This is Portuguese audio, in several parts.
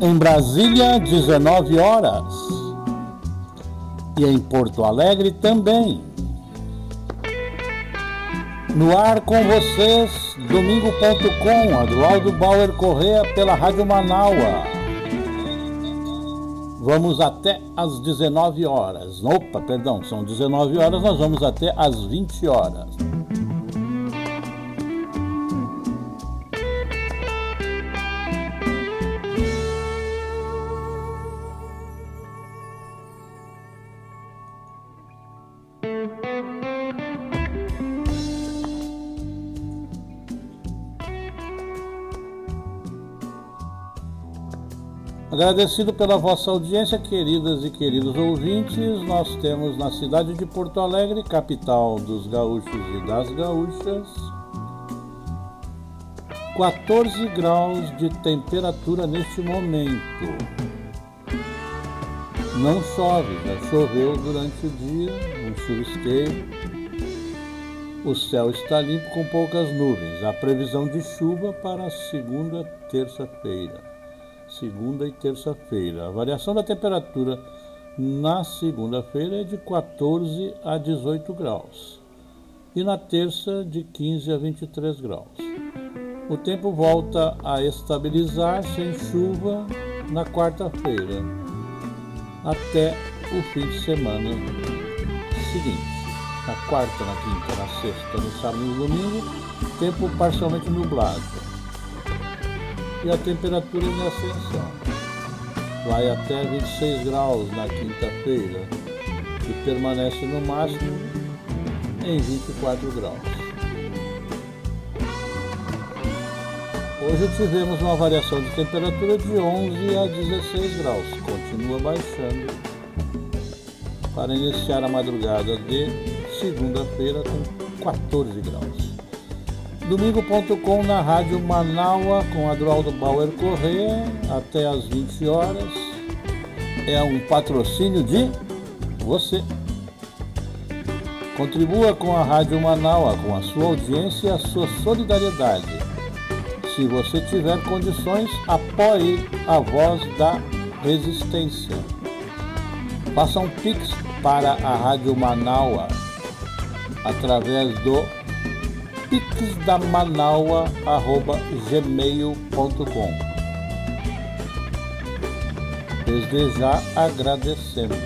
Em Brasília, 19 horas. E em Porto Alegre também. No ar com vocês, domingo.com, Adroaldo Bauer Correa pela Rádio Manaua. Vamos até às 19 horas. Opa, perdão, são 19 horas, nós vamos até às 20 horas. Agradecido pela vossa audiência, queridas e queridos ouvintes, nós temos na cidade de Porto Alegre, capital dos gaúchos e das gaúchas, 14 graus de temperatura neste momento. Não chove, já choveu durante o dia, um chuvisqueio. O céu está limpo com poucas nuvens. A previsão de chuva para segunda, terça-feira segunda e terça-feira. A variação da temperatura na segunda-feira é de 14 a 18 graus e na terça de 15 a 23 graus. O tempo volta a estabilizar sem chuva na quarta-feira até o fim de semana seguinte. Na quarta, na quinta, na sexta, no sábado e no domingo, tempo parcialmente nublado e a temperatura em ascensão. Vai até 26 graus na quinta-feira e permanece no máximo em 24 graus. Hoje tivemos uma variação de temperatura de 11 a 16 graus, continua baixando para iniciar a madrugada de segunda-feira com 14 graus. Domingo.com na Rádio Manaua com Adroaldo Bauer Corrêa até às 20 horas. É um patrocínio de você. Contribua com a Rádio Manaua, com a sua audiência e a sua solidariedade. Se você tiver condições, apoie a voz da resistência. Faça um pix para a Rádio Manaua através do pixdamanaua.gmail.com Desde já agradecemos.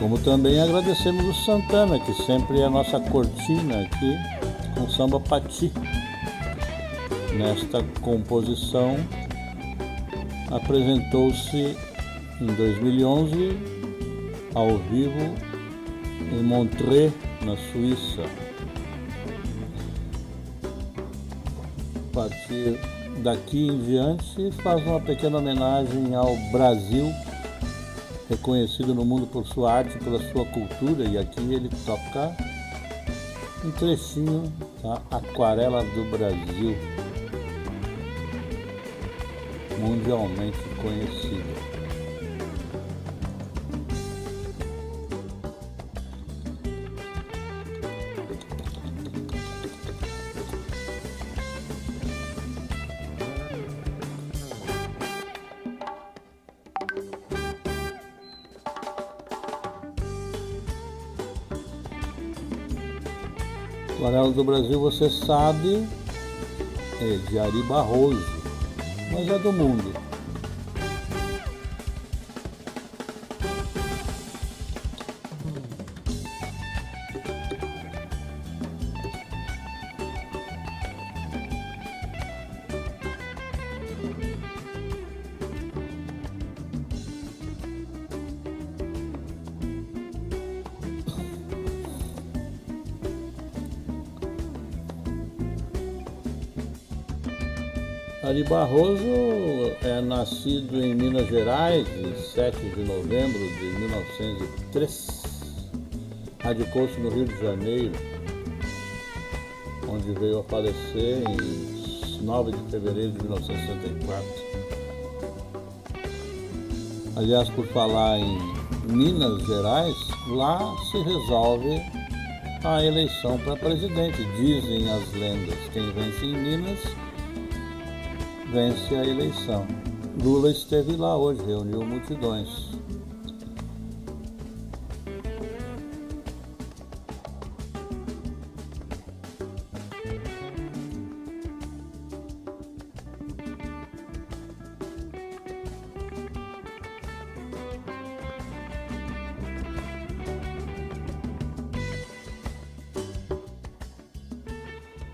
Como também agradecemos o Santana, que sempre é a nossa cortina aqui com samba pati. Nesta composição apresentou-se em 2011 ao vivo em Montreux, na Suíça. A partir daqui em diante, faz uma pequena homenagem ao Brasil, reconhecido no mundo por sua arte, pela sua cultura, e aqui ele toca um trechinho da Aquarela do Brasil, mundialmente conhecida. Do Brasil, você sabe, é de Ari Barroso, mas é do mundo. Barroso é nascido em Minas Gerais, em 7 de novembro de 1903. Radicou-se no Rio de Janeiro, onde veio a falecer em 9 de fevereiro de 1964. Aliás, por falar em Minas Gerais, lá se resolve a eleição para presidente. Dizem as lendas: quem vence em Minas vence a eleição. Lula esteve lá hoje, reuniu multidões.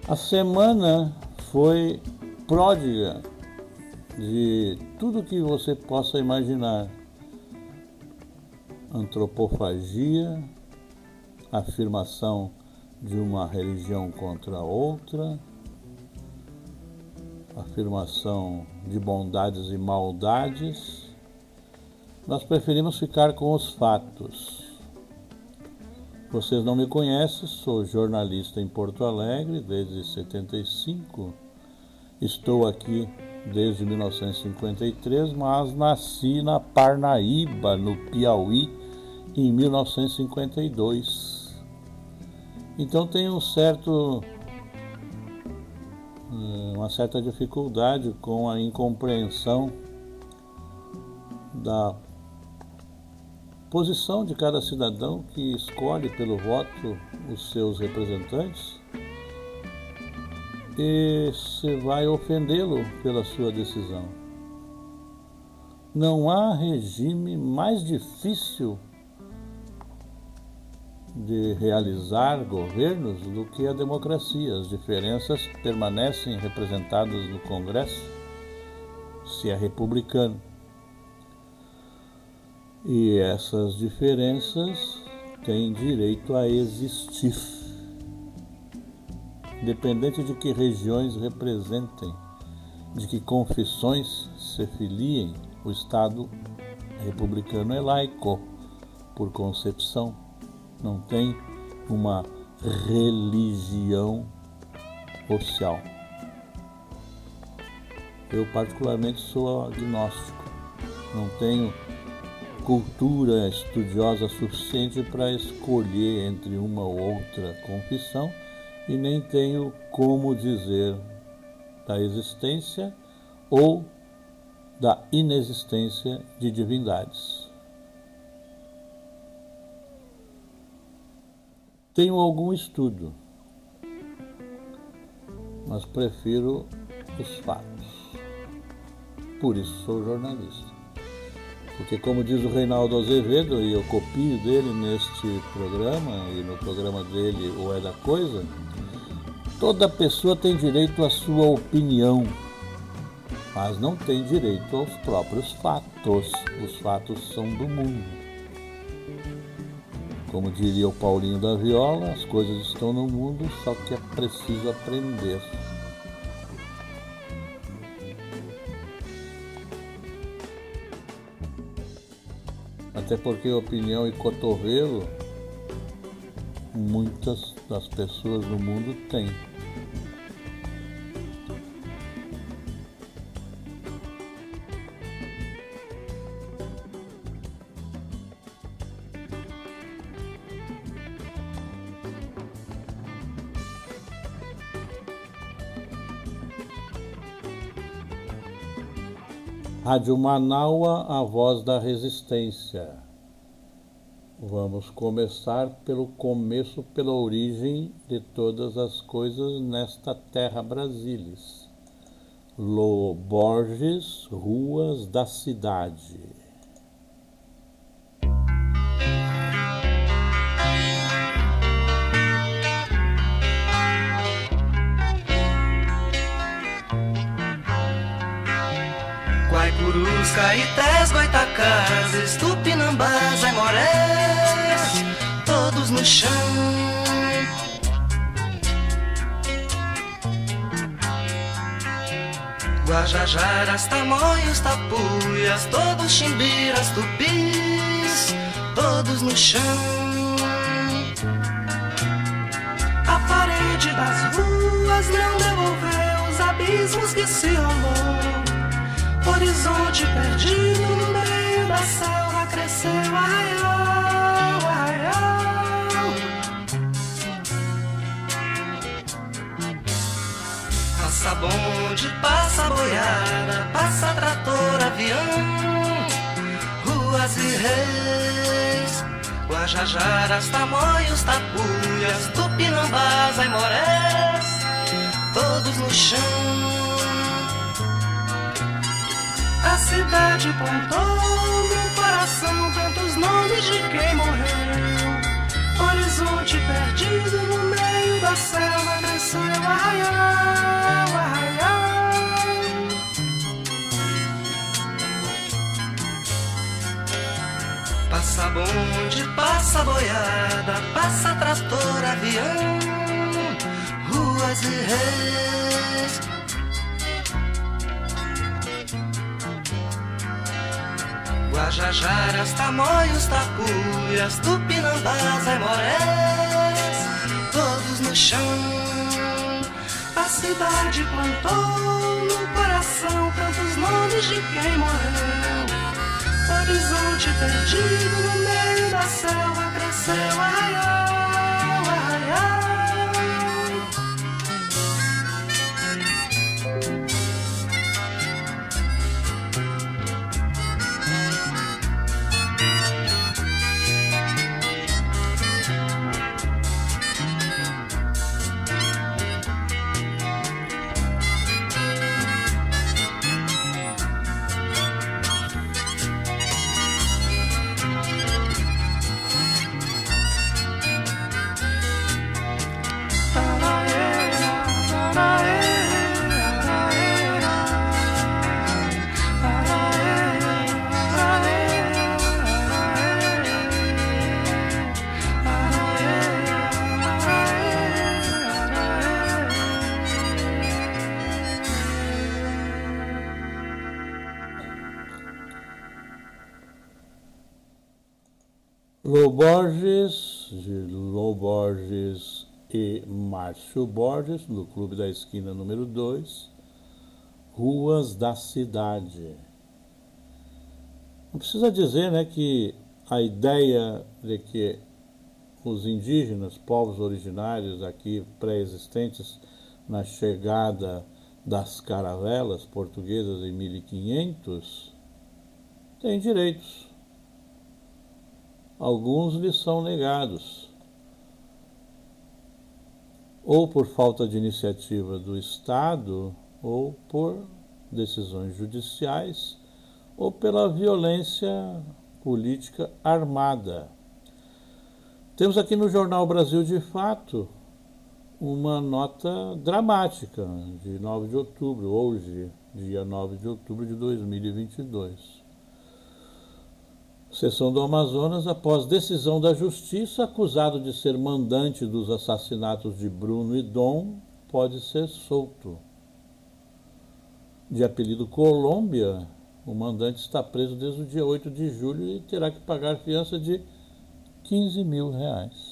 A semana foi pródiga de tudo que você possa imaginar. Antropofagia, afirmação de uma religião contra outra, afirmação de bondades e maldades. Nós preferimos ficar com os fatos. Vocês não me conhecem, sou jornalista em Porto Alegre desde 75. Estou aqui desde 1953, mas nasci na Parnaíba, no Piauí, em 1952. Então tenho um certo eh, uma certa dificuldade com a incompreensão da posição de cada cidadão que escolhe pelo voto os seus representantes e se vai ofendê-lo pela sua decisão. Não há regime mais difícil de realizar governos do que a democracia. As diferenças permanecem representadas no Congresso, se é republicano e essas diferenças têm direito a existir, independente de que regiões representem, de que confissões se filiem, o Estado republicano é laico, por concepção, não tem uma religião oficial. Eu, particularmente, sou agnóstico, não tenho cultura estudiosa suficiente para escolher entre uma ou outra confissão e nem tenho como dizer da existência ou da inexistência de divindades. Tenho algum estudo, mas prefiro os fatos. Por isso sou jornalista. Porque, como diz o Reinaldo Azevedo, e eu copio dele neste programa e no programa dele, O É da Coisa, toda pessoa tem direito à sua opinião, mas não tem direito aos próprios fatos. Os fatos são do mundo. Como diria o Paulinho da Viola, as coisas estão no mundo, só que é preciso aprender. Até porque opinião e cotovelo muitas das pessoas no mundo têm. Rádio Manaua, a voz da resistência. Vamos começar pelo começo, pela origem de todas as coisas nesta terra Brasilis. Lo Borges, Ruas da Cidade. Guaicurus, Caetés, Goitacás, Tupinambás, Aimorés, todos no chão. Guajajaras, Tamoios, Tapuias, todos chimbiras, tupis, todos no chão. A parede das ruas não devolveu os abismos que se rolou. Horizonte perdido no meio da selva cresceu arraial, arraial. Passa bonde, passa boiada, passa trator, avião, ruas e reis. Guajajaras, tamoios, tapuias, tupinambás, aimorés, todos no chão. Cidade plantou no coração tantos nomes de quem morreu. Horizonte perdido no meio da selva, cresceu arraial, arraial. Passa bonde, passa boiada, passa trator, avião, ruas e reis. Guajajaras, tamoios, tapuias, tupinambás, aimorés, todos no chão. A cidade plantou no coração tantos nomes de quem morreu. Horizonte perdido no meio da selva cresceu arraial, Márcio Borges, no Clube da Esquina número 2, Ruas da Cidade. Não precisa dizer né, que a ideia de que os indígenas, povos originários aqui pré-existentes na chegada das caravelas portuguesas em 1500, têm direitos alguns lhes são negados, ou por falta de iniciativa do Estado, ou por decisões judiciais, ou pela violência política armada. Temos aqui no Jornal Brasil de Fato uma nota dramática de 9 de outubro, hoje, dia 9 de outubro de 2022. Seção do Amazonas, após decisão da Justiça, acusado de ser mandante dos assassinatos de Bruno e Dom, pode ser solto. De apelido Colômbia, o mandante está preso desde o dia 8 de julho e terá que pagar fiança de 15 mil reais.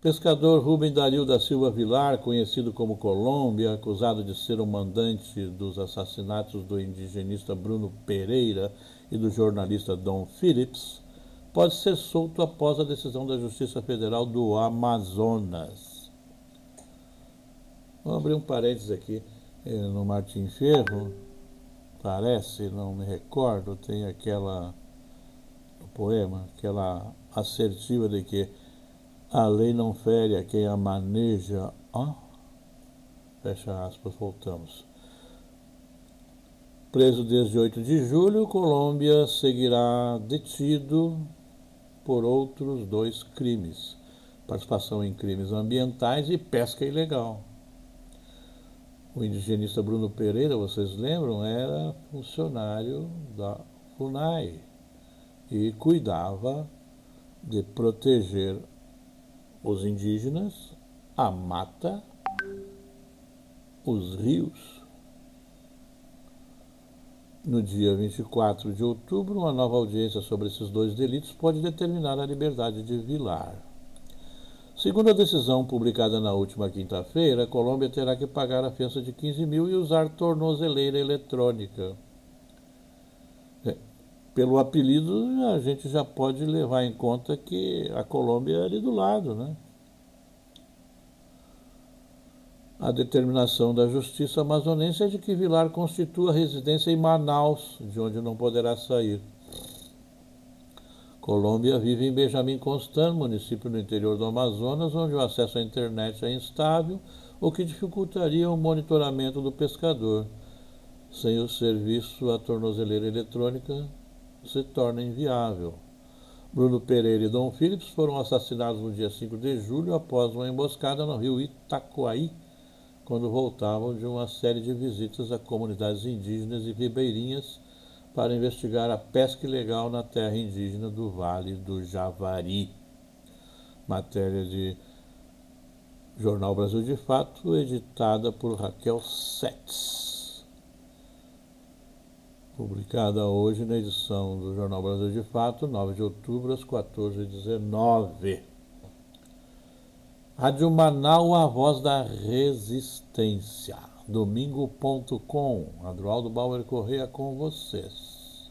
Pescador Rubem Dario da Silva Vilar, conhecido como Colômbia, acusado de ser o mandante dos assassinatos do indigenista Bruno Pereira e do jornalista Dom Phillips, pode ser solto após a decisão da Justiça Federal do Amazonas. Vou abrir um parênteses aqui eh, no Martim Ferro, parece, não me recordo, tem aquela no poema, aquela assertiva de que a lei não fere a quem a maneja. Fecha aspas, voltamos. Preso desde 8 de julho, Colômbia seguirá detido por outros dois crimes: participação em crimes ambientais e pesca ilegal. O indigenista Bruno Pereira, vocês lembram, era funcionário da FUNAI e cuidava de proteger os indígenas, a mata, os rios. No dia 24 de outubro, uma nova audiência sobre esses dois delitos pode determinar a liberdade de Vilar. Segundo a decisão publicada na última quinta-feira, a Colômbia terá que pagar a fiança de 15 mil e usar tornozeleira eletrônica. Pelo apelido, a gente já pode levar em conta que a Colômbia é ali do lado, né? A determinação da justiça amazonense é de que Vilar constitua residência em Manaus, de onde não poderá sair. Colômbia vive em Benjamin Constant, município no interior do Amazonas, onde o acesso à internet é instável, o que dificultaria o monitoramento do pescador. Sem o serviço, a tornozeleira eletrônica se torna inviável. Bruno Pereira e Dom Phillips foram assassinados no dia 5 de julho após uma emboscada no rio Itacoaí, quando voltavam de uma série de visitas a comunidades indígenas e ribeirinhas para investigar a pesca ilegal na terra indígena do Vale do Javari. Matéria de Jornal Brasil de Fato, editada por Raquel Setz. Publicada hoje na edição do Jornal Brasil de Fato, 9 de outubro, às 14h19. Rádio Manaus, a voz da resistência domingo.com. Adroaldo Bauer Correia com vocês.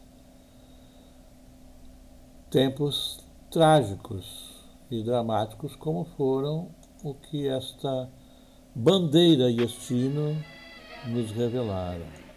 Tempos trágicos e dramáticos como foram o que esta bandeira e estino nos revelaram.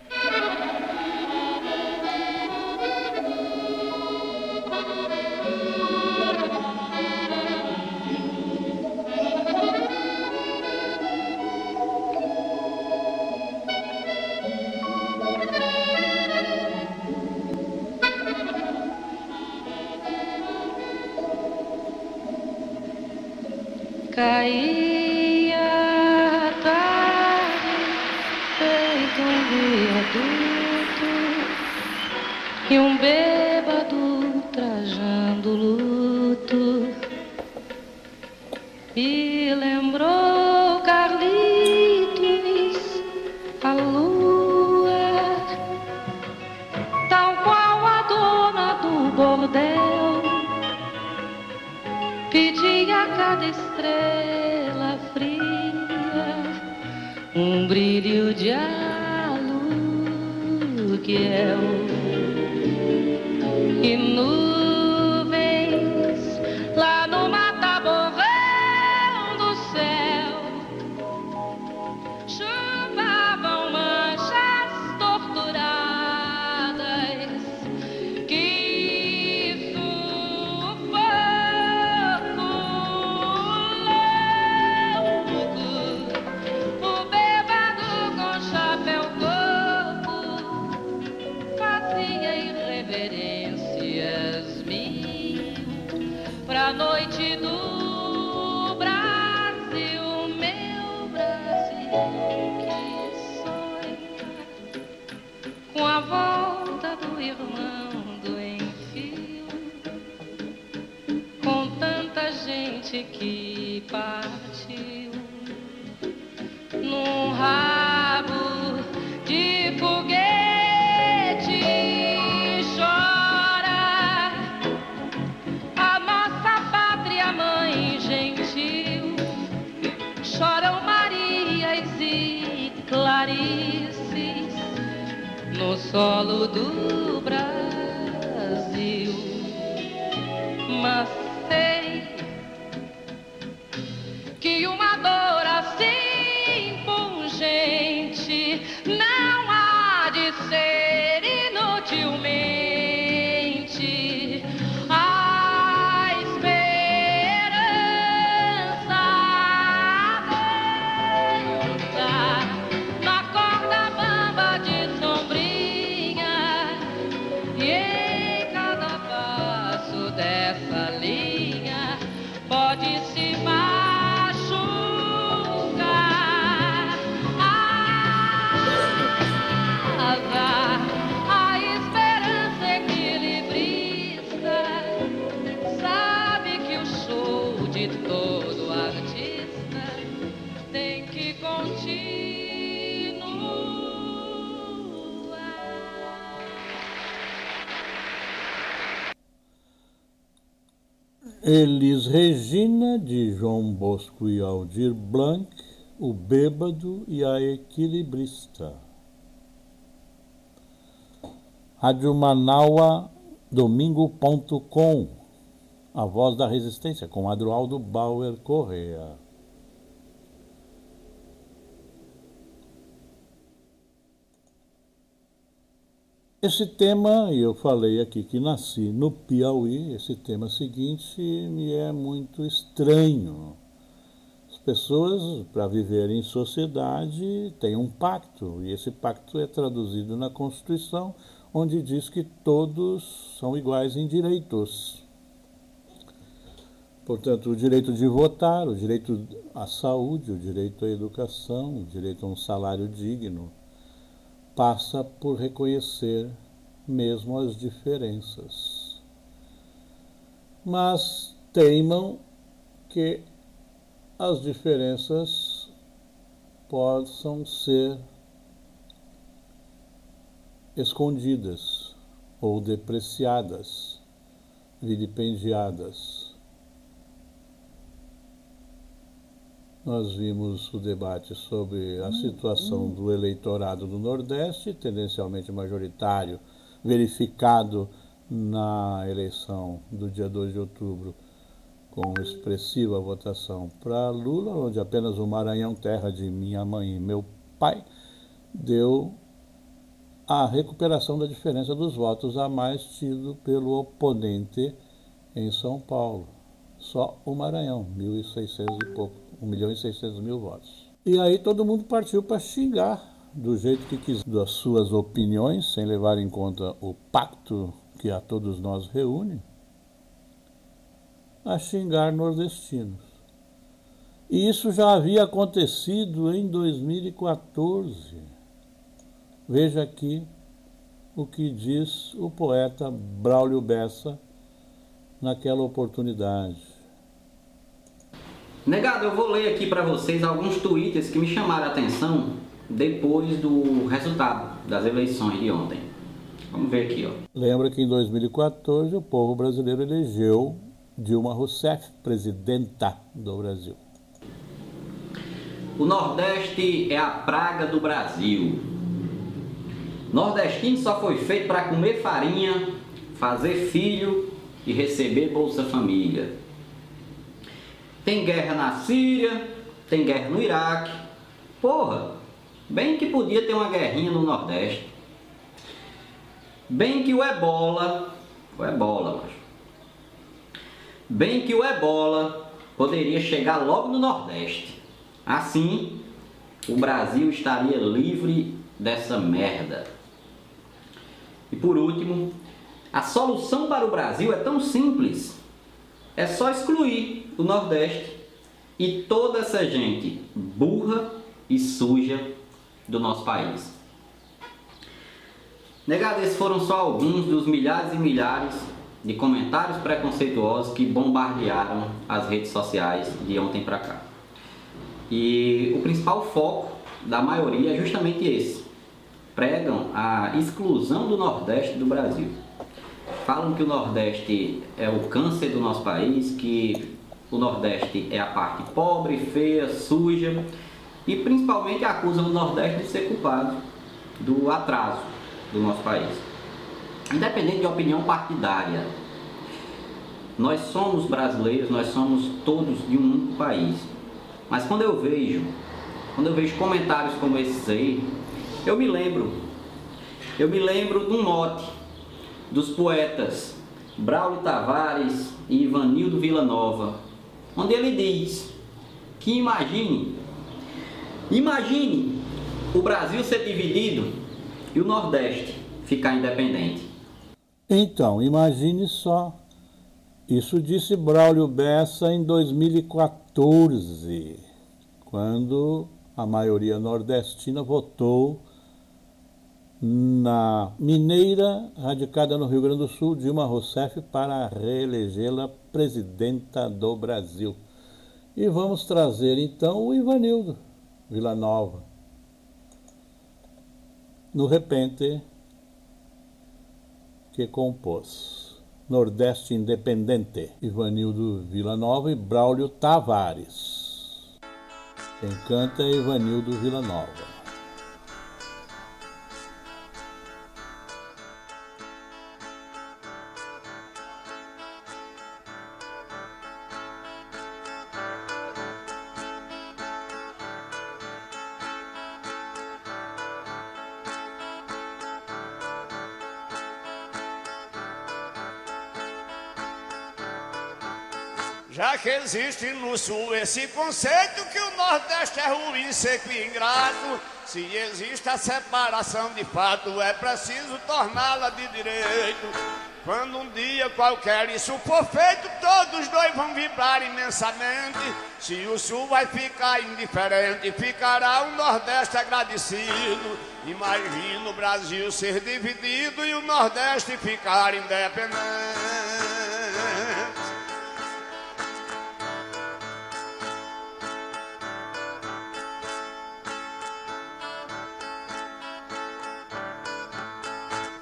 João Bosco e Aldir Blanc, O Bêbado e a Equilibrista. Rádio Manaua, domingo.com, A Voz da Resistência, com Adroaldo Bauer Correa. Esse tema, e eu falei aqui que nasci no Piauí, esse tema seguinte me é muito estranho. As pessoas, para viverem em sociedade, têm um pacto, e esse pacto é traduzido na Constituição, onde diz que todos são iguais em direitos. Portanto, o direito de votar, o direito à saúde, o direito à educação, o direito a um salário digno passa por reconhecer mesmo as diferenças. Mas teimam que as diferenças possam ser escondidas ou depreciadas, vilipendiadas. Nós vimos o debate sobre a situação do eleitorado do Nordeste, tendencialmente majoritário, verificado na eleição do dia 2 de outubro, com expressiva votação para Lula, onde apenas o Maranhão, terra de minha mãe e meu pai, deu a recuperação da diferença dos votos a mais tido pelo oponente em São Paulo. Só o Maranhão, 1.600 e pouco 1 milhão e 600 mil votos. E aí todo mundo partiu para xingar do jeito que quis, das suas opiniões, sem levar em conta o pacto que a todos nós reúne, a xingar nordestinos. E isso já havia acontecido em 2014. Veja aqui o que diz o poeta Braulio Bessa naquela oportunidade. Negado, eu vou ler aqui para vocês alguns tweets que me chamaram a atenção depois do resultado das eleições de ontem. Vamos ver aqui, ó. Lembra que em 2014 o povo brasileiro elegeu Dilma Rousseff presidenta do Brasil. O Nordeste é a praga do Brasil. Nordestino só foi feito para comer farinha, fazer filho e receber Bolsa Família. Tem guerra na Síria, tem guerra no Iraque. Porra, bem que podia ter uma guerrinha no Nordeste. Bem que o ebola, o ebola, macho. Bem que o ebola poderia chegar logo no Nordeste. Assim, o Brasil estaria livre dessa merda. E por último, a solução para o Brasil é tão simples. É só excluir o Nordeste e toda essa gente burra e suja do nosso país. Negado, esses foram só alguns dos milhares e milhares de comentários preconceituosos que bombardearam as redes sociais de ontem para cá. E o principal foco da maioria é justamente esse. Pregam a exclusão do Nordeste do Brasil falam que o Nordeste é o câncer do nosso país, que o Nordeste é a parte pobre, feia, suja e principalmente acusam o Nordeste de ser culpado do atraso do nosso país. Independente de opinião partidária, nós somos brasileiros, nós somos todos de um único país. Mas quando eu vejo, quando eu vejo comentários como esses aí, eu me lembro, eu me lembro de um mote dos poetas Braulio Tavares e Ivanildo Villanova, onde ele diz que imagine, imagine o Brasil ser dividido e o Nordeste ficar independente. Então, imagine só. Isso disse Braulio Bessa em 2014, quando a maioria nordestina votou na mineira radicada no Rio Grande do Sul, Dilma Rousseff, para reelegê-la presidenta do Brasil. E vamos trazer então o Ivanildo Nova. No repente que compôs Nordeste Independente, Ivanildo Nova e Braulio Tavares. Quem canta é Ivanildo Nova. Existe no sul esse conceito que o Nordeste é ruim, seco e ingrato, se existe a separação de fato, é preciso torná-la de direito. Quando um dia qualquer isso for feito, todos dois vão vibrar imensamente. Se o Sul vai ficar indiferente, ficará o Nordeste agradecido. Imagina o Brasil ser dividido e o Nordeste ficar independente.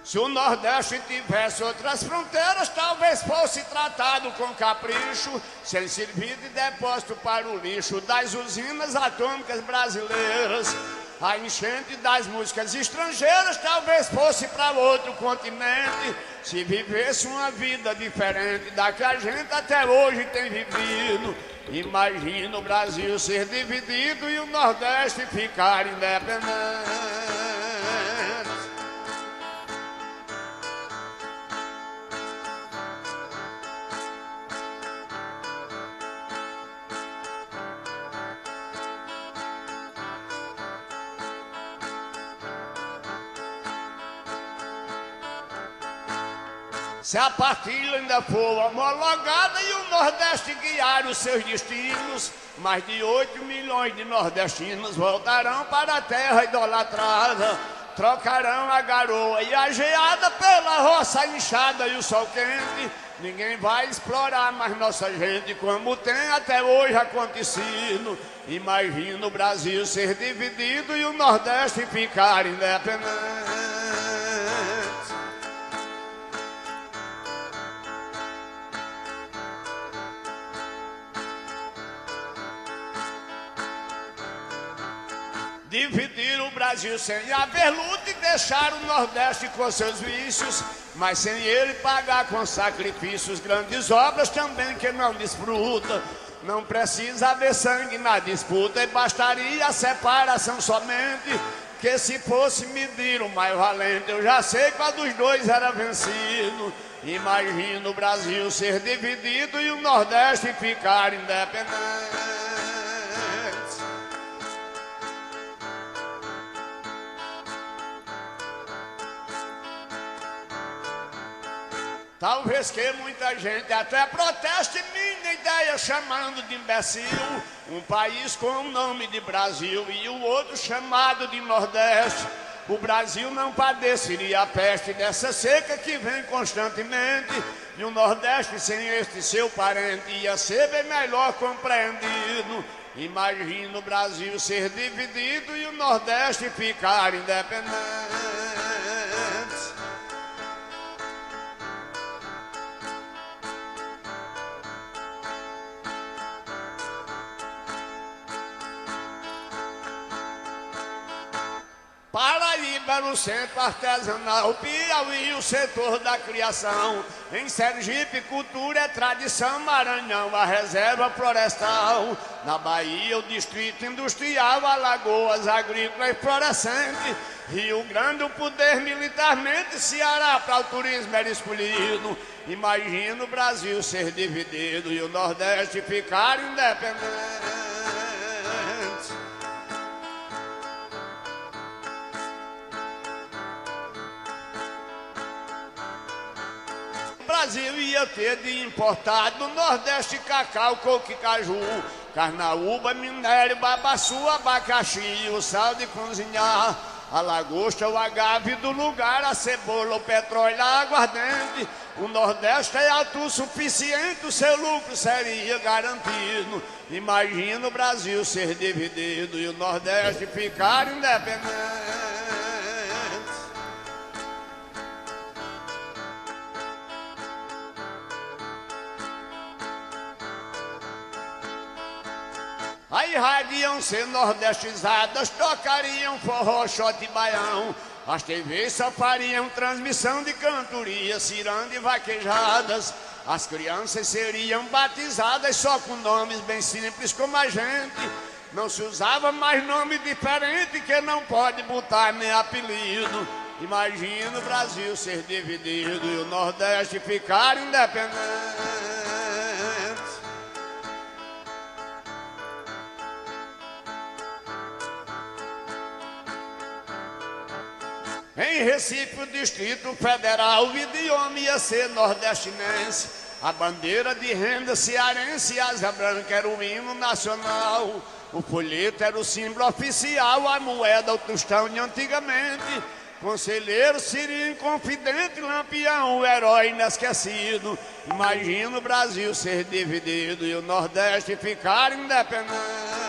Se o Nordeste tivesse outras fronteiras, talvez fosse tratado com capricho, sem servir de depósito para o lixo das usinas atômicas brasileiras. A enchente das músicas estrangeiras talvez fosse para outro continente, se vivesse uma vida diferente da que a gente até hoje tem vivido. Imagina o Brasil ser dividido e o Nordeste ficar independente. Se a partilha ainda for homologada e o Nordeste guiar os seus destinos, mais de 8 milhões de nordestinos voltarão para a terra idolatrada. Trocarão a garoa e a geada pela roça inchada e o sol quente. Ninguém vai explorar mais nossa gente como tem até hoje acontecido. Imagina o Brasil ser dividido e o Nordeste ficar independente. Dividir o Brasil sem haver luta e deixar o Nordeste com seus vícios, mas sem ele pagar com sacrifícios grandes obras também que não desfruta. Não precisa haver sangue na disputa e bastaria a separação somente. Que se fosse medir o mais valente, eu já sei qual dos dois era vencido. Imagina o Brasil ser dividido e o Nordeste ficar independente. Talvez que muita gente até proteste minha ideia chamando de imbecil um país com o nome de Brasil e o outro chamado de Nordeste. O Brasil não padeceria a peste dessa seca que vem constantemente. E o Nordeste sem este seu parente ia ser bem melhor compreendido. Imagina o Brasil ser dividido e o Nordeste ficar independente. Paraíba no centro artesanal, Piauí o setor da criação. Em Sergipe, cultura é tradição, Maranhão a reserva florestal. Na Bahia, o distrito industrial, Alagoas agrícola e florescente. Rio Grande, o poder militarmente, Ceará para o turismo era escolhido. Imagina o Brasil ser dividido e o Nordeste ficar independente. Brasil ia ter de importar do Nordeste cacau, coco e caju, carnaúba, minério, babaçu, abacaxi, o sal de cozinhar, a lagosta, o agave do lugar, a cebola, o petróleo, a aguardente. O Nordeste é autossuficiente, o seu lucro seria garantido. Imagina o Brasil ser dividido e o Nordeste ficar independente. Aí radiam ser nordestizadas, tocariam forró, shot e baião. As TVs só fariam transmissão de cantoria, ciranda e vaquejadas. As crianças seriam batizadas só com nomes bem simples como a gente. Não se usava mais nome diferente que não pode botar nem apelido. Imagina o Brasil ser dividido e o Nordeste ficar independente. Em Recife, o Distrito Federal, o idioma ia ser nordestinense. A bandeira de renda cearense asa branca era o hino nacional. O folheto era o símbolo oficial, a moeda, o tostão de antigamente. Conselheiro Sirinho, confidente, lampião, o herói inesquecido. Imagina o Brasil ser dividido e o Nordeste ficar independente.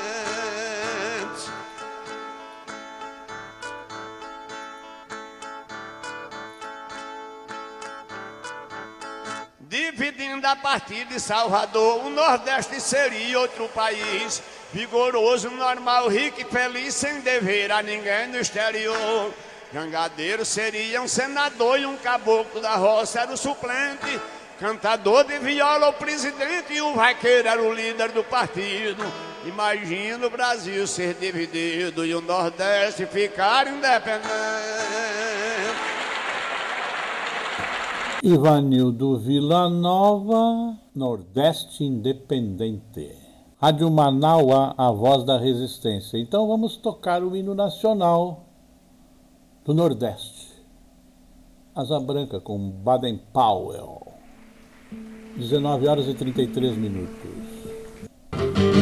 Dividindo a partir de Salvador, o Nordeste seria outro país. Vigoroso, normal, rico e feliz, sem dever a ninguém no exterior. Jangadeiro seria um senador e um caboclo da roça era o suplente. Cantador de viola o presidente e o vaqueiro era o líder do partido. Imagina o Brasil ser dividido e o Nordeste ficar independente. Ivanildo Vila Nova, Nordeste Independente. Rádio Manaua, a voz da resistência. Então vamos tocar o hino nacional do Nordeste. Asa Branca com Baden Powell. 19 horas e 33 minutos.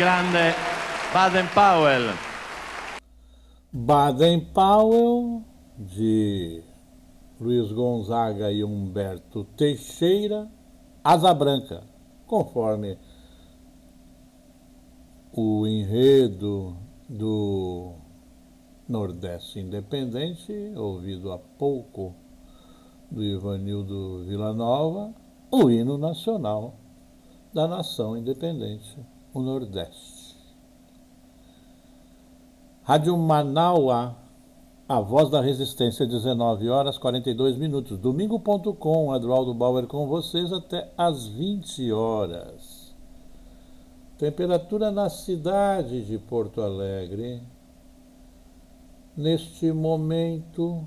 Grande Baden Powell. Baden Powell, de Luiz Gonzaga e Humberto Teixeira, Asa Branca, conforme o enredo do Nordeste Independente, ouvido há pouco do Ivanildo Villanova, o hino nacional da nação independente o Nordeste. Rádio Manaua, a voz da resistência, 19 horas 42 minutos. Domingo.com, Eduardo Bauer com vocês até às 20 horas. Temperatura na cidade de Porto Alegre. Neste momento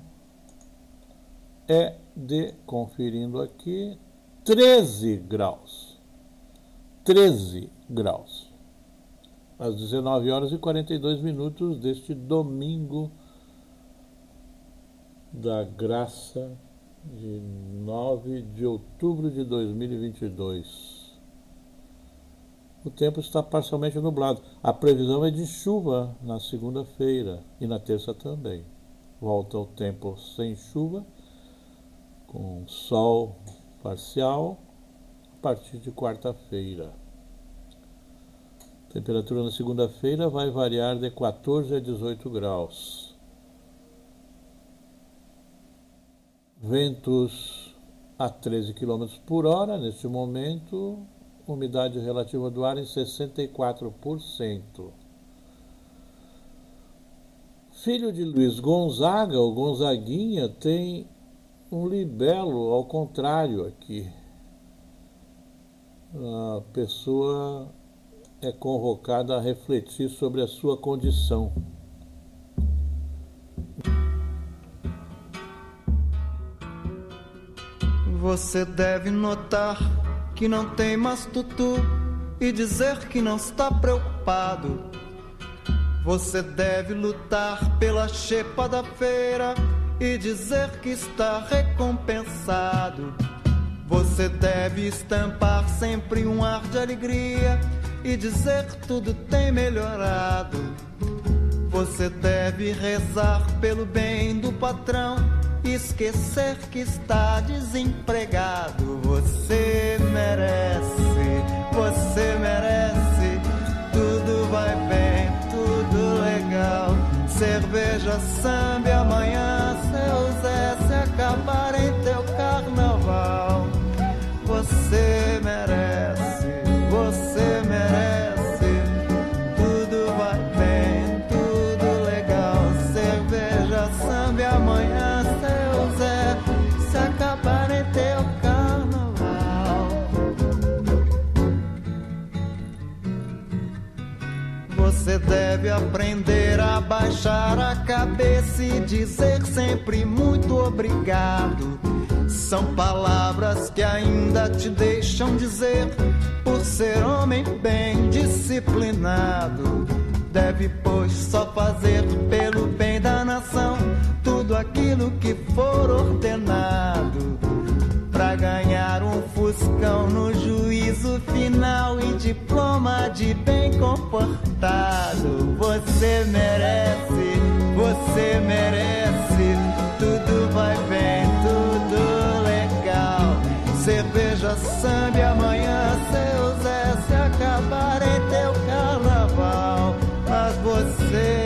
é de, conferindo aqui, 13 graus. 13 graus. Às 19 horas e 42 minutos deste domingo da graça de 9 de outubro de 2022. O tempo está parcialmente nublado. A previsão é de chuva na segunda-feira e na terça também. Volta o tempo sem chuva, com sol parcial, a partir de quarta-feira. Temperatura na segunda-feira vai variar de 14 a 18 graus. Ventos a 13 km por hora neste momento, umidade relativa do ar em 64%. Filho de Luiz Gonzaga, o Gonzaguinha, tem um libelo ao contrário aqui. A pessoa é convocada a refletir sobre a sua condição. Você deve notar que não tem mais tutu e dizer que não está preocupado. Você deve lutar pela chepa da feira e dizer que está recompensado. Você deve estampar sempre um ar de alegria e dizer que tudo tem melhorado. Você deve rezar pelo bem do patrão e esquecer que está desempregado. Você merece, você merece. Tudo vai bem, tudo legal. Cerveja, samba, amanhã seu Zé se acabar em teu carnaval. Você merece, Você deve aprender a baixar a cabeça e dizer sempre muito obrigado. São palavras que ainda te deixam dizer, por ser homem bem disciplinado. Deve, pois, só fazer pelo bem da nação tudo aquilo que for ordenado. Ganhar um fuscão no juízo final e diploma de bem comportado. Você merece, você merece. Tudo vai bem, tudo legal. Cerveja, samba e amanhã seu Zé se acabar em teu carnaval. Mas você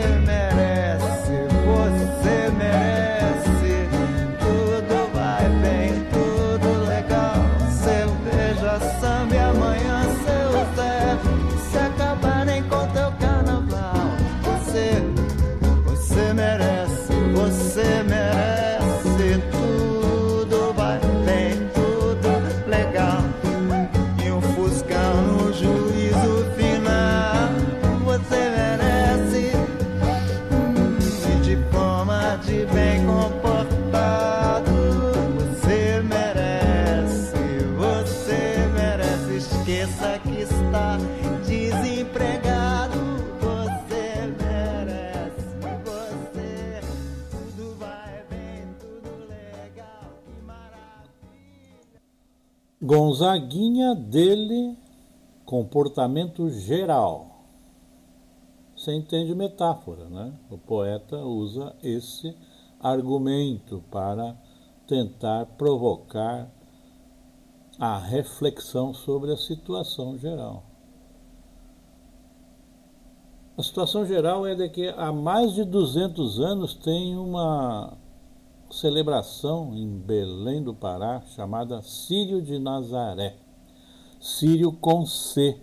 Gonzaguinha dele, comportamento geral. Você entende metáfora, né? O poeta usa esse argumento para tentar provocar a reflexão sobre a situação geral. A situação geral é de que há mais de 200 anos tem uma celebração em Belém do Pará chamada Sírio de Nazaré. Sírio com C,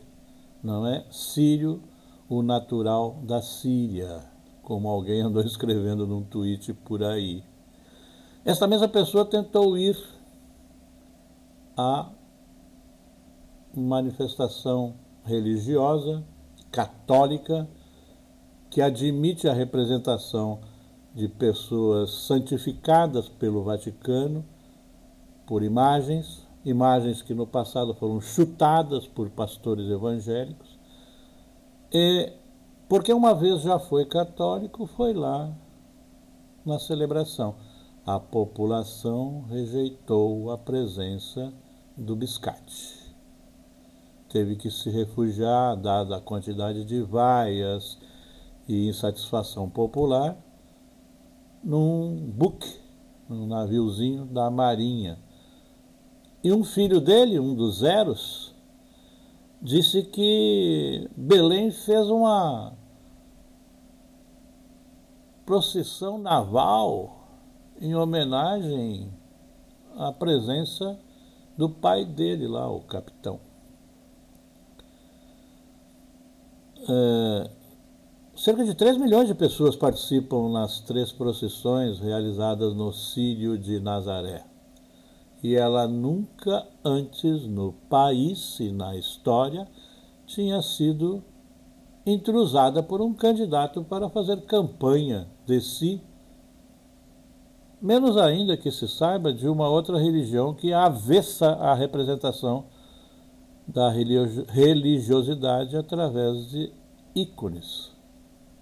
não é Sírio, o natural da Síria, como alguém andou escrevendo num tweet por aí. Esta mesma pessoa tentou ir à manifestação religiosa católica que admite a representação de pessoas santificadas pelo Vaticano por imagens, imagens que no passado foram chutadas por pastores evangélicos, e porque uma vez já foi católico, foi lá na celebração. A população rejeitou a presença do biscate. Teve que se refugiar, dada a quantidade de vaias e insatisfação popular, num buque, num naviozinho da Marinha. E um filho dele, um dos zeros, disse que Belém fez uma procissão naval em homenagem à presença do pai dele lá, o capitão. É, Cerca de 3 milhões de pessoas participam nas três procissões realizadas no Sírio de Nazaré. E ela nunca antes no país e na história tinha sido intrusada por um candidato para fazer campanha de si, menos ainda que se saiba de uma outra religião que avessa a representação da religiosidade através de ícones.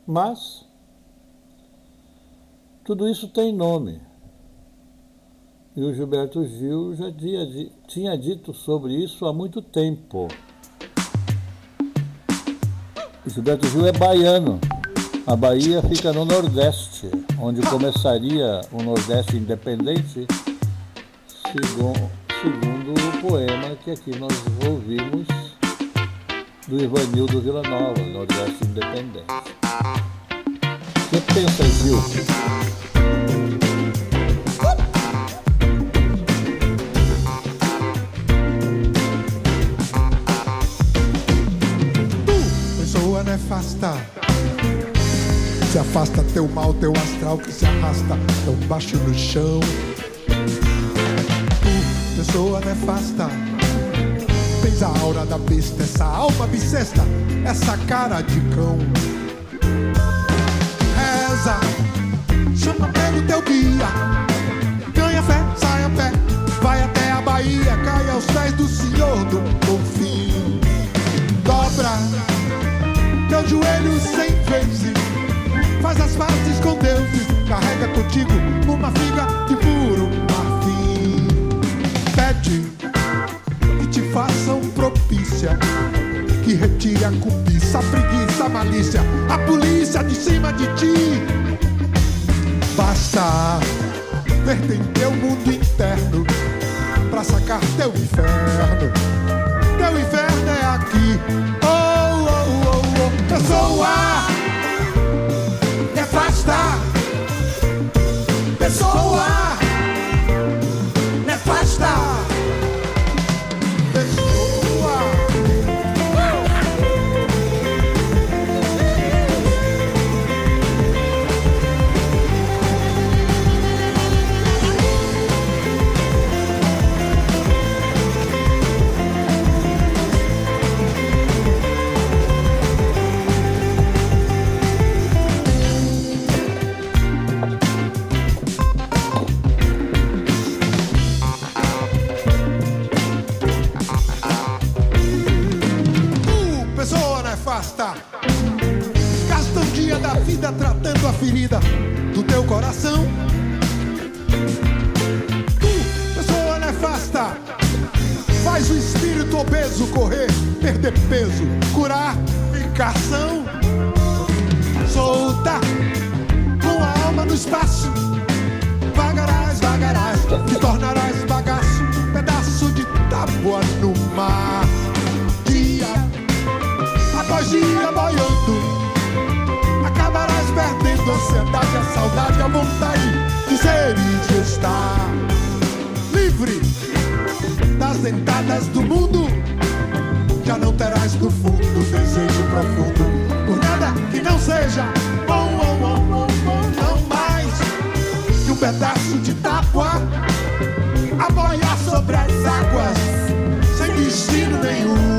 Mas tudo isso tem nome. E o Gilberto Gil já tinha dito sobre isso há muito tempo. O Gilberto Gil é baiano. A Bahia fica no Nordeste, onde começaria o Nordeste independente, segundo, segundo o poema que aqui nós ouvimos do Ivanildo Nova, Nordeste Independente. O que pensa, Gil? Tu, pessoa nefasta, se afasta teu mal, teu astral que se arrasta tão baixo no chão. Tu, pessoa nefasta Tens a aura da besta, essa alma bissesta, essa cara de cão. Teu ganha fé, sai a pé, vai até a Bahia, cai aos pés do Senhor do Confim. Dobra teu joelho cem vezes, faz as pazes com Deus, carrega contigo uma figa de puro marfim. Pede te façam propícia. Que retire a cobiça, a preguiça, a malícia, a polícia de cima de ti. Basta ver em teu mundo interno pra sacar teu inferno. Teu inferno é aqui. Oh, oh, oh, oh. Pessoa, nefasta. ferida do teu coração. Tu, pessoa nefasta, faz o espírito obeso correr, perder peso, curar ficar são. Solta com a alma no espaço. Vagarás, vagarás, te tornarás bagaço, pedaço de tábua no mar. Saudade, a vontade de ser e de estar livre das dentadas do mundo. Já não terás no fundo desejo profundo por nada que não seja bom, bom, bom, bom, bom não mais que um pedaço de tábua a boiar sobre as águas sem destino nenhum.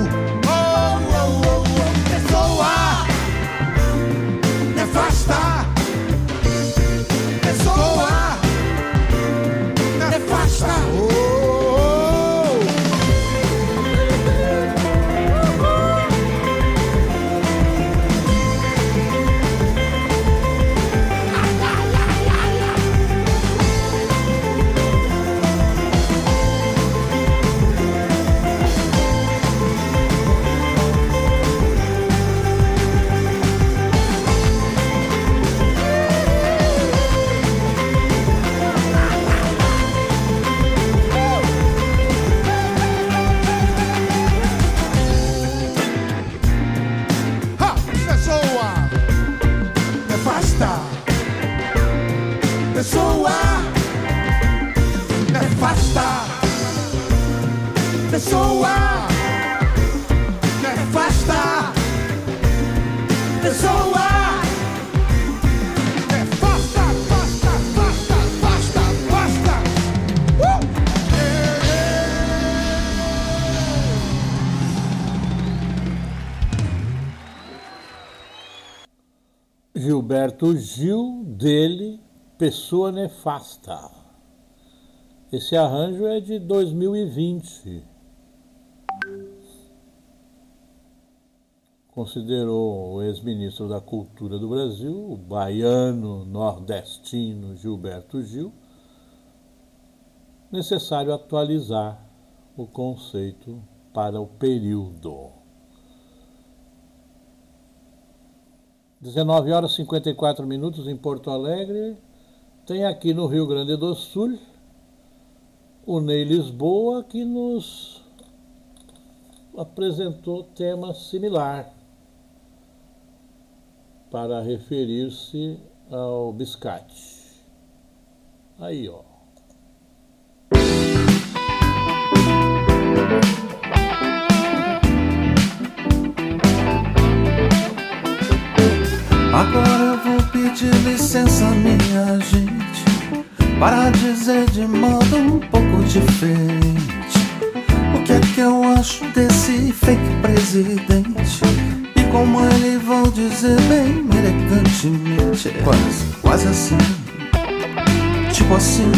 Pessoa nefasta. Pessoa. Uh! Gilberto Gil, dele, Pessoa Nefasta. Esse arranjo é de 2020. Considerou o ex-ministro da Cultura do Brasil, o baiano nordestino Gilberto Gil, necessário atualizar o conceito para o período. 19 horas e 54 minutos em Porto Alegre. Tem aqui no Rio Grande do Sul o Ney Lisboa que nos apresentou tema similar para referir-se ao biscate. Aí, ó. Agora eu vou pedir licença, minha gente, para dizer de modo um pouco diferente o que é que eu acho desse fake presidente. Como ele vou dizer bem elegantemente, quase, quase assim, tipo assim,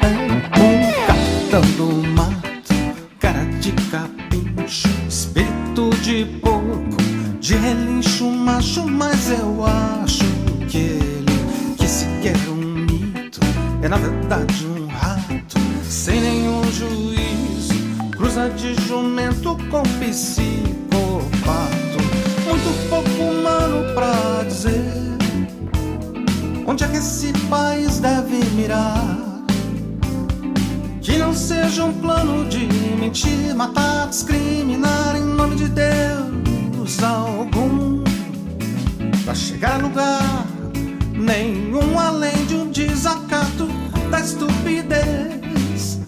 é um capitão do mato, cara de capincho, espírito de porco, de relincho macho, mas eu acho que ele, que sequer um mito, é na verdade um rato, sem nenhum juízo, cruza de jumento com psicopato, muito pouco humano pra dizer onde é que esse país deve mirar. Que não seja um plano de mentir, matar, discriminar em nome de Deus algum. Pra chegar a lugar nenhum além de um desacato da estupidez.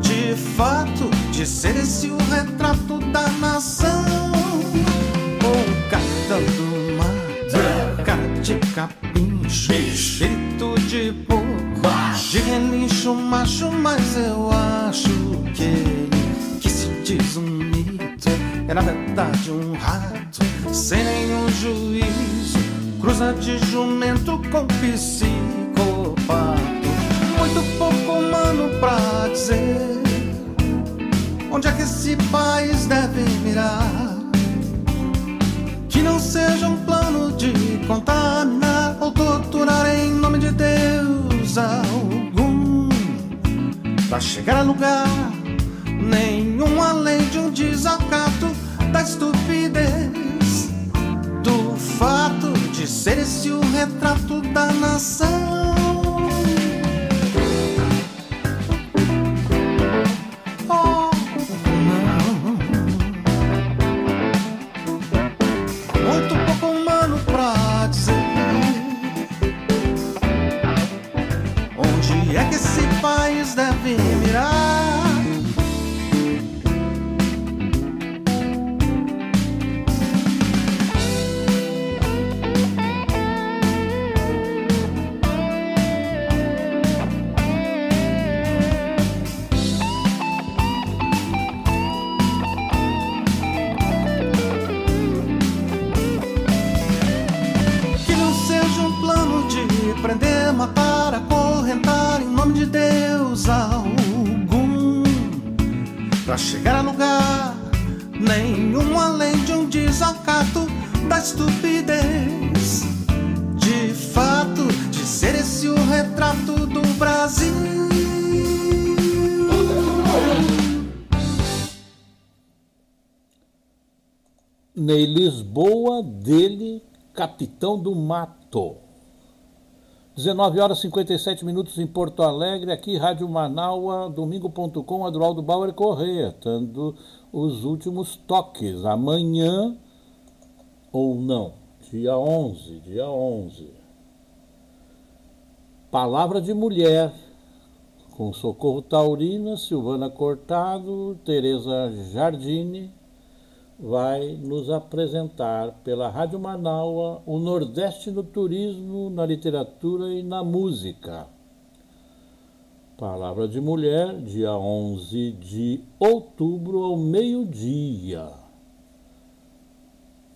De fato, de ser esse o retrato da nação. Espírito de porco, de relincho macho, mas eu acho que ele, que se diz um mito, é na verdade um rato, sem nenhum juízo, cruza de jumento com psicopato, muito pouco humano pra dizer onde é que esse país deve mirar. Que não seja um plano de contaminar ou torturar em nome de Deus algum. Pra chegar a lugar nenhum além de um desacato da estupidez do fato de ser esse o retrato da nação. Desacato da estupidez. De fato, de ser esse o retrato do Brasil. Ney Lisboa, dele, Capitão do Mato. 19 horas e 57 minutos em Porto Alegre, aqui Rádio Manaua, domingo.com, Adroaldo Bauer Correia, dando os últimos toques. Amanhã, ou não, dia 11, dia 11. Palavra de Mulher, com Socorro Taurina, Silvana Cortado, Tereza Jardine, vai nos apresentar pela Rádio Manaua o Nordeste no turismo, na literatura e na música. Palavra de Mulher, dia 11 de outubro ao meio-dia.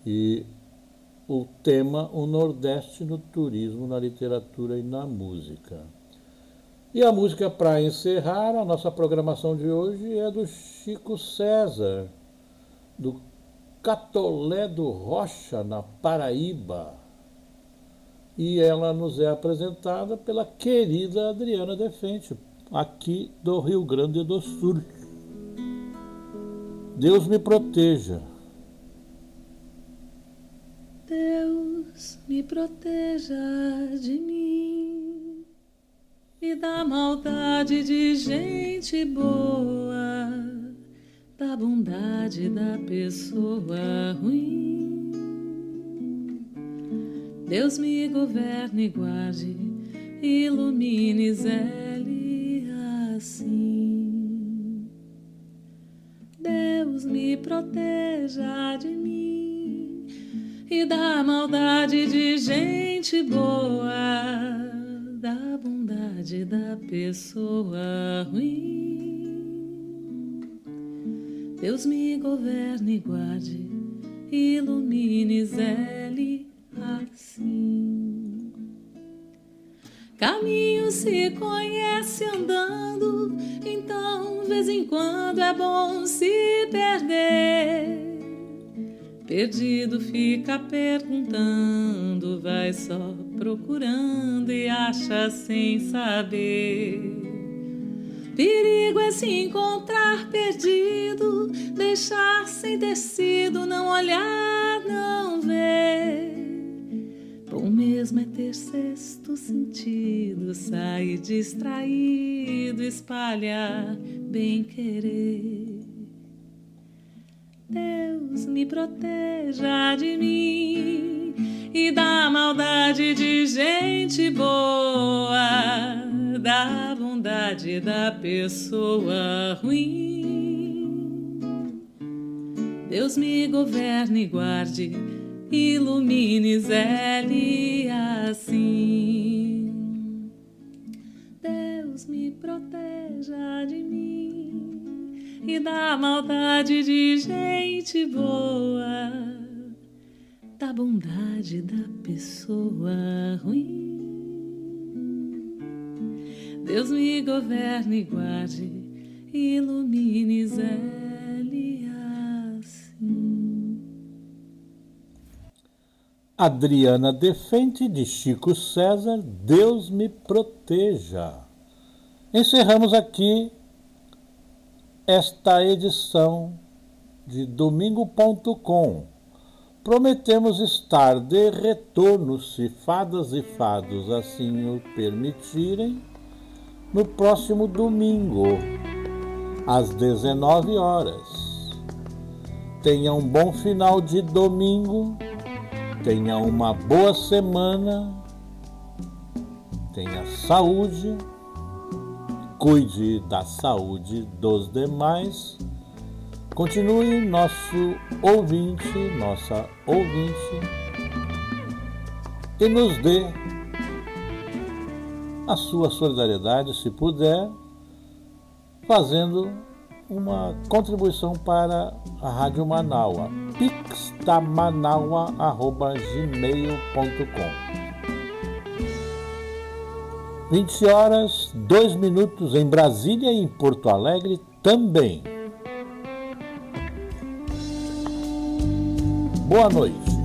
E o tema o Nordeste no turismo, na literatura e na música. E a música para encerrar a nossa programação de hoje é do Chico César, do Catolé do Rocha, na Paraíba. E ela nos é apresentada pela querida Adriana Defente, aqui do Rio Grande do Sul. Deus me proteja. Deus me proteja de mim e da maldade de gente boa, da bondade da pessoa ruim. Deus me governe e guarde, ilumine Zele assim. Deus me proteja de mim e da maldade de gente boa, da bondade da pessoa ruim. Deus me governe e guarde, ilumine Zele assim. Caminho se conhece andando, então, vez em quando é bom se perder. Perdido fica perguntando, vai só procurando e acha sem saber. Perigo é se encontrar perdido, deixar sem tecido, não olhar, não ver. Bom mesmo é ter sexto sentido, sair distraído, espalhar bem querer. Deus me proteja de mim e da maldade de gente boa, da bondade da pessoa ruim. Deus me governe e guarde, ilumine Zele assim. Deus me proteja de mim e da maldade de gente boa, da bondade da pessoa ruim. Deus me governe e guarde, ilumine Zele assim. Adriana Defente, de Chico César, Deus me proteja. Encerramos aqui esta edição de domingo.com. Prometemos estar de retorno, se fadas e fados assim o permitirem, no próximo domingo, às 19 horas. Tenha um bom final de domingo, tenha uma boa semana, tenha saúde cuide da saúde dos demais. Continue nosso ouvinte, nossa ouvinte, e nos dê a sua solidariedade, se puder, fazendo uma contribuição para a Rádio Manaua, pixtamanaua.gmail.com 20 horas, 2 minutos em Brasília e em Porto Alegre também. Boa noite.